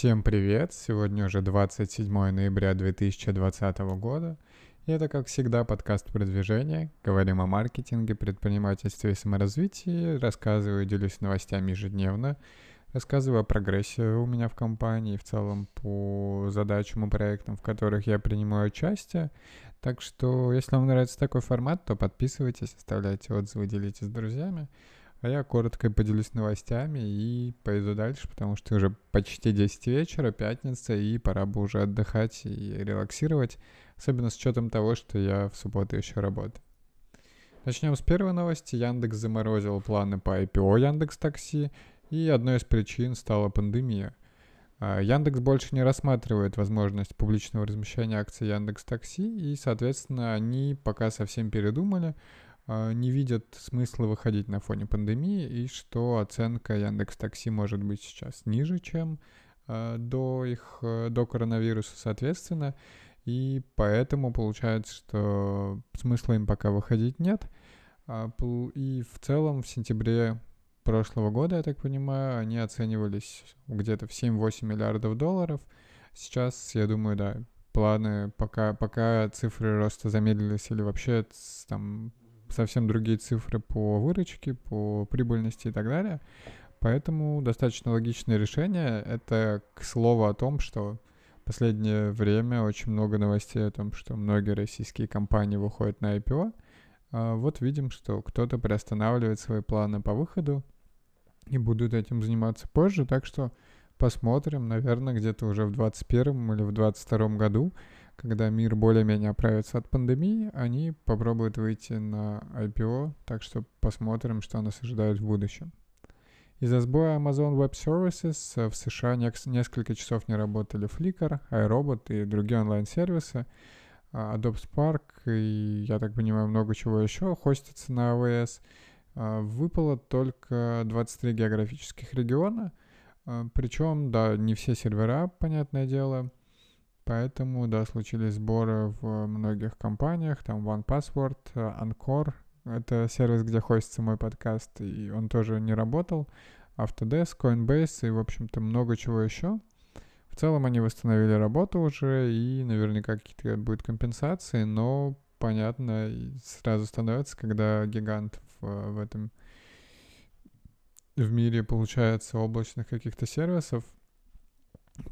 Всем привет! Сегодня уже 27 ноября 2020 года. И это, как всегда, подкаст продвижения. Говорим о маркетинге, предпринимательстве и саморазвитии. Рассказываю, делюсь новостями ежедневно. Рассказываю о прогрессе у меня в компании, в целом по задачам и проектам, в которых я принимаю участие. Так что, если вам нравится такой формат, то подписывайтесь, оставляйте отзывы, делитесь с друзьями. А я коротко поделюсь новостями и пойду дальше, потому что уже почти 10 вечера, пятница, и пора бы уже отдыхать и релаксировать, особенно с учетом того, что я в субботу еще работаю. Начнем с первой новости. Яндекс заморозил планы по IPO Яндекс Такси, и одной из причин стала пандемия. А, Яндекс больше не рассматривает возможность публичного размещения акций Яндекс Такси, и, соответственно, они пока совсем передумали, не видят смысла выходить на фоне пандемии и что оценка Яндекс Такси может быть сейчас ниже, чем а, до их э, до коронавируса, соответственно, и поэтому получается, что смысла им пока выходить нет. А, и в целом в сентябре прошлого года, я так понимаю, они оценивались где-то в 7-8 миллиардов долларов. Сейчас, я думаю, да, планы, пока, пока цифры роста замедлились или вообще там совсем другие цифры по выручке, по прибыльности и так далее. Поэтому достаточно логичное решение. Это к слову о том, что в последнее время очень много новостей о том, что многие российские компании выходят на IPO. А вот видим, что кто-то приостанавливает свои планы по выходу и будут этим заниматься позже. Так что посмотрим, наверное, где-то уже в 2021 или в 2022 году когда мир более-менее оправится от пандемии, они попробуют выйти на IPO, так что посмотрим, что нас ожидает в будущем. Из-за сбоя Amazon Web Services в США несколько часов не работали Flickr, iRobot и другие онлайн-сервисы. А, Adobe Spark и, я так понимаю, много чего еще хостится на AWS. А, выпало только 23 географических региона. А, Причем, да, не все сервера, понятное дело. Поэтому, да, случились сборы в многих компаниях, там OnePassword, Anchor, это сервис, где хостится мой подкаст, и он тоже не работал, Autodesk, Coinbase и, в общем-то, много чего еще. В целом они восстановили работу уже, и наверняка какие-то будут компенсации, но понятно сразу становится, когда гигант в, в этом в мире получается облачных каких-то сервисов,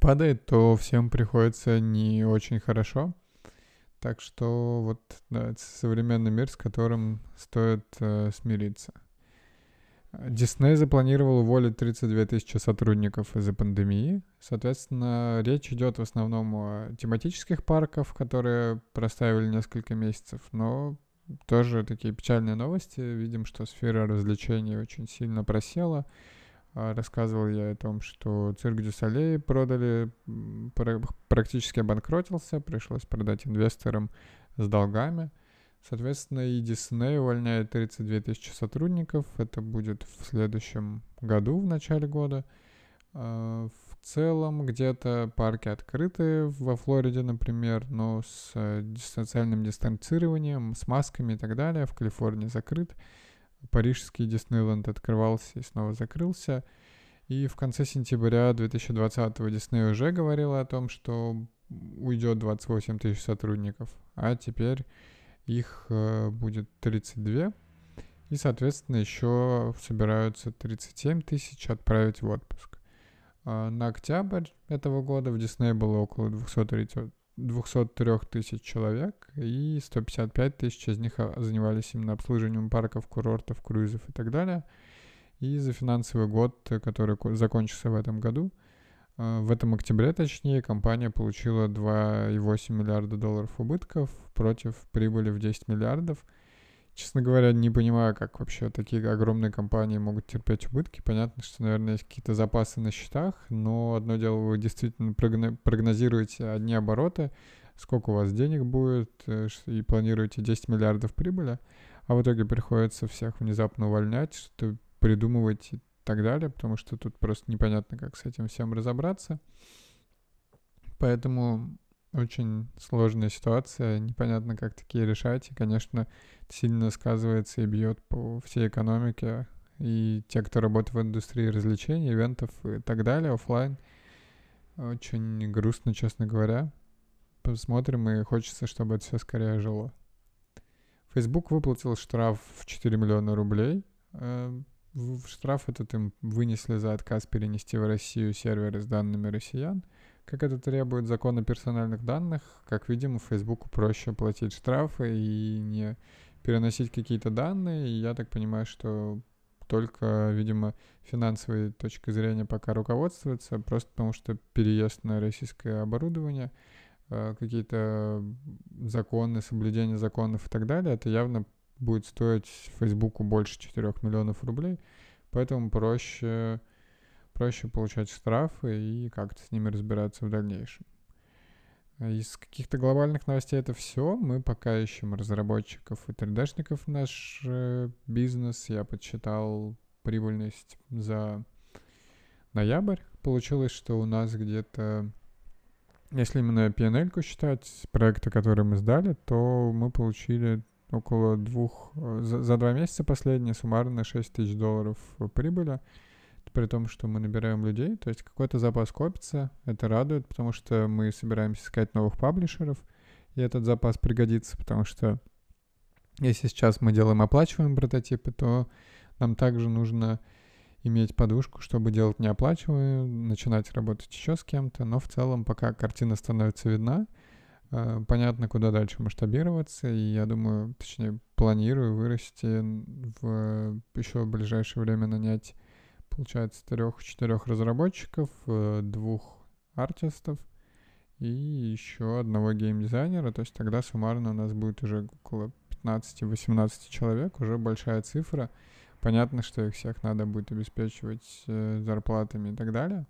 падает, то всем приходится не очень хорошо. Так что вот да, это современный мир, с которым стоит э, смириться. Дисней запланировал уволить 32 тысячи сотрудников из-за пандемии. Соответственно, речь идет в основном о тематических парках, которые проставили несколько месяцев, но тоже такие печальные новости. Видим, что сфера развлечений очень сильно просела. А, рассказывал я о том, что цирк Дюсалей продали, практически обанкротился, пришлось продать инвесторам с долгами. Соответственно, и Disney увольняет 32 тысячи сотрудников. Это будет в следующем году, в начале года. А, в целом, где-то парки открыты во Флориде, например, но с э, социальным дистанцированием, с масками и так далее. В Калифорнии закрыт парижский Диснейленд открывался и снова закрылся. И в конце сентября 2020 Дисней уже говорила о том, что уйдет 28 тысяч сотрудников, а теперь их э, будет 32. И, соответственно, еще собираются 37 тысяч отправить в отпуск. А на октябрь этого года в Дисней было около 230, 203 тысяч человек, и 155 тысяч из них а, занимались именно обслуживанием парков, курортов, круизов и так далее. И за финансовый год, который закончился в этом году, а, в этом октябре, точнее, компания получила 2,8 миллиарда долларов убытков против прибыли в 10 миллиардов – Честно говоря, не понимаю, как вообще такие огромные компании могут терпеть убытки. Понятно, что, наверное, есть какие-то запасы на счетах, но одно дело, вы действительно прогнозируете одни обороты, сколько у вас денег будет, э, и планируете 10 миллиардов прибыли, а в итоге приходится всех внезапно увольнять, что придумывать и так далее, потому что тут просто непонятно, как с этим всем разобраться. Поэтому очень сложная ситуация, непонятно, как такие решать, и, конечно, сильно сказывается и бьет по всей экономике, и те, кто работает в индустрии развлечений, ивентов и так далее, офлайн, Очень грустно, честно говоря. Посмотрим, и хочется, чтобы это все скорее жило. Facebook выплатил штраф в 4 миллиона рублей. Э, штраф этот им вынесли за отказ перенести в Россию серверы с данными россиян. Как это требует закон о персональных данных, как видим, Facebook проще платить штрафы и не переносить какие-то данные. И я так понимаю, что только, видимо, финансовой точкой зрения пока руководствуется, просто потому что переезд на российское оборудование, э, какие-то законы, соблюдение законов и так далее, это явно будет стоить Фейсбуку больше 4 миллионов рублей, поэтому проще, проще получать штрафы и как-то с ними разбираться в дальнейшем. Из каких-то глобальных новостей это все. Мы пока ищем разработчиков и 3D-шников в наш э, бизнес. Я подсчитал прибыльность за ноябрь. Получилось, что у нас где-то, если именно PNL считать, проекты, которые мы сдали, то мы получили около двух, э, за, за два месяца последние суммарно 6 тысяч долларов прибыли при том, что мы набираем людей, то есть какой-то запас копится, это радует, потому что мы собираемся искать новых паблишеров, и этот запас пригодится, потому что если сейчас мы делаем оплачиваемые прототипы, то нам также нужно иметь подушку, чтобы делать неоплачиваемые, начинать работать еще с кем-то, но в целом пока картина становится видна, э, понятно, куда дальше масштабироваться, и я думаю, точнее, планирую вырасти в еще в ближайшее время нанять получается, трех-четырех разработчиков, э, двух артистов и еще одного геймдизайнера. То есть тогда суммарно у нас будет уже около 15-18 человек, уже большая цифра. Понятно, что их всех надо будет обеспечивать э, зарплатами и так далее.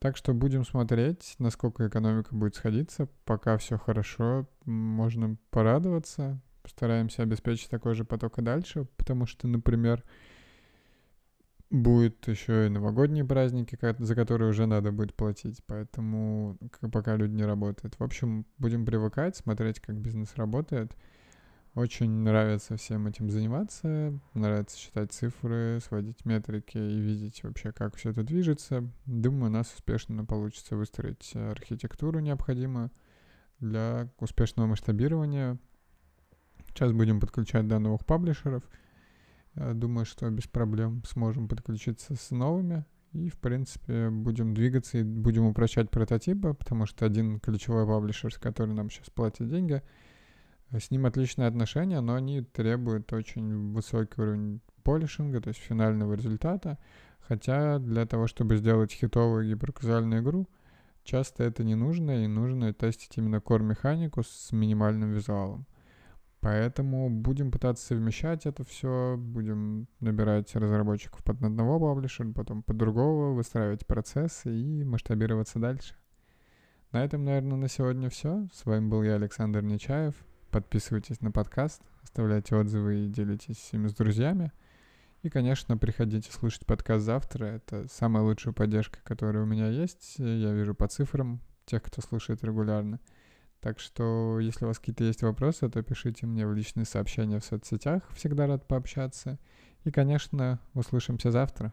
Так что будем смотреть, насколько экономика будет сходиться. Пока все хорошо, можно порадоваться. Постараемся обеспечить такой же поток и дальше, потому что, например, будет еще и новогодние праздники, за которые уже надо будет платить, поэтому пока люди не работают. В общем, будем привыкать, смотреть, как бизнес работает. Очень нравится всем этим заниматься, нравится считать цифры, сводить метрики и видеть вообще, как все это движется. Думаю, у нас успешно получится выстроить архитектуру необходимую для успешного масштабирования. Сейчас будем подключать до новых паблишеров — думаю, что без проблем сможем подключиться с новыми. И, в принципе, будем двигаться и будем упрощать прототипы, потому что один ключевой паблишер, с которым нам сейчас платят деньги, э, с ним отличные отношения, но они требуют очень высокий уровень полишинга, то есть финального результата. Хотя для того, чтобы сделать хитовую гиперказуальную игру, часто это не нужно, и нужно тестить именно core-механику с минимальным визуалом. Поэтому будем пытаться совмещать это все, будем набирать разработчиков под одного паблишера, потом под другого, выстраивать процессы и масштабироваться дальше. На этом, наверное, на сегодня все. С вами был я, Александр Нечаев. Подписывайтесь на подкаст, оставляйте отзывы и делитесь ими с друзьями. И, конечно, приходите слушать подкаст завтра. Это самая лучшая поддержка, которая у меня есть. Я вижу по цифрам тех, кто слушает регулярно. Так что, если у вас какие-то есть вопросы, то пишите мне в личные сообщения в соцсетях. Всегда рад пообщаться. И, конечно, услышимся завтра.